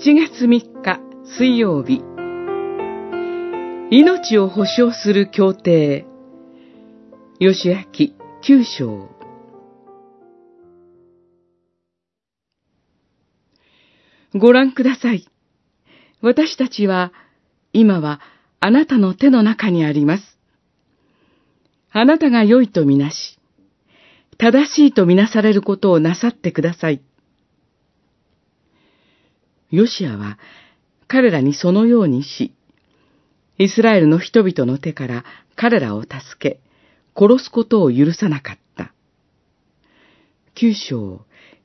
7月3日水曜日命を保証する協定吉明九章ご覧ください。私たちは今はあなたの手の中にあります。あなたが良いとみなし、正しいとみなされることをなさってください。ヨシアは彼らにそのようにし、イスラエルの人々の手から彼らを助け、殺すことを許さなかった。九章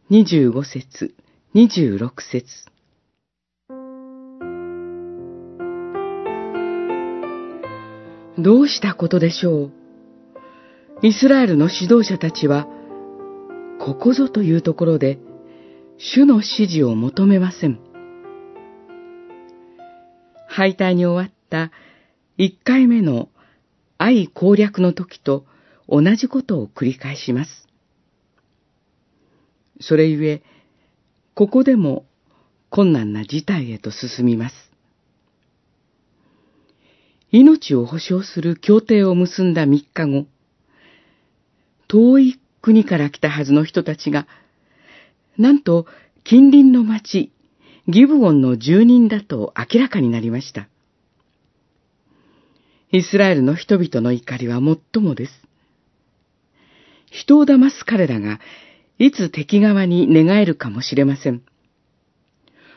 二十五節、二十六節。どうしたことでしょう？イスラエルの指導者たちは、ここぞというところで、主の指示を求めません。敗退に終わった一回目の愛攻略の時と同じことを繰り返します。それゆえ、ここでも困難な事態へと進みます。命を保障する協定を結んだ三日後、遠い国から来たはずの人たちが、なんと近隣の町、ギブオンの住人だと明らかになりました。イスラエルの人々の怒りは最もです。人を騙す彼らが、いつ敵側に寝返るかもしれません。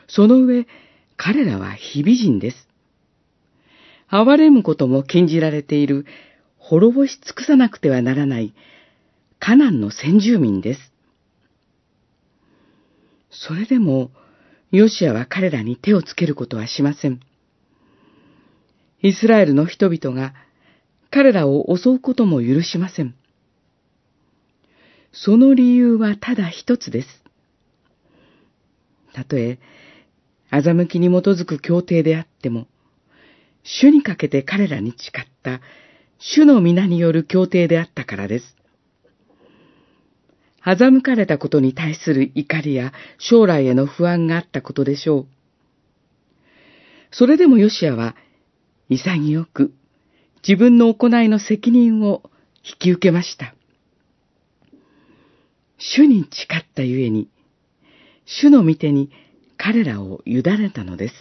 その上、彼らは非美人です。憐れむことも禁じられている、滅ぼし尽くさなくてはならない、カナンの先住民です。それでも、ヨシアは彼らに手をつけることはしません。イスラエルの人々が彼らを襲うことも許しません。その理由はただ一つです。たとえ、欺きに基づく協定であっても、主にかけて彼らに誓った主の皆による協定であったからです。欺かれたことに対する怒りや将来への不安があったことでしょう。それでもヨシアは潔く自分の行いの責任を引き受けました。主に誓ったゆえに、主の御手に彼らを委ねたのです。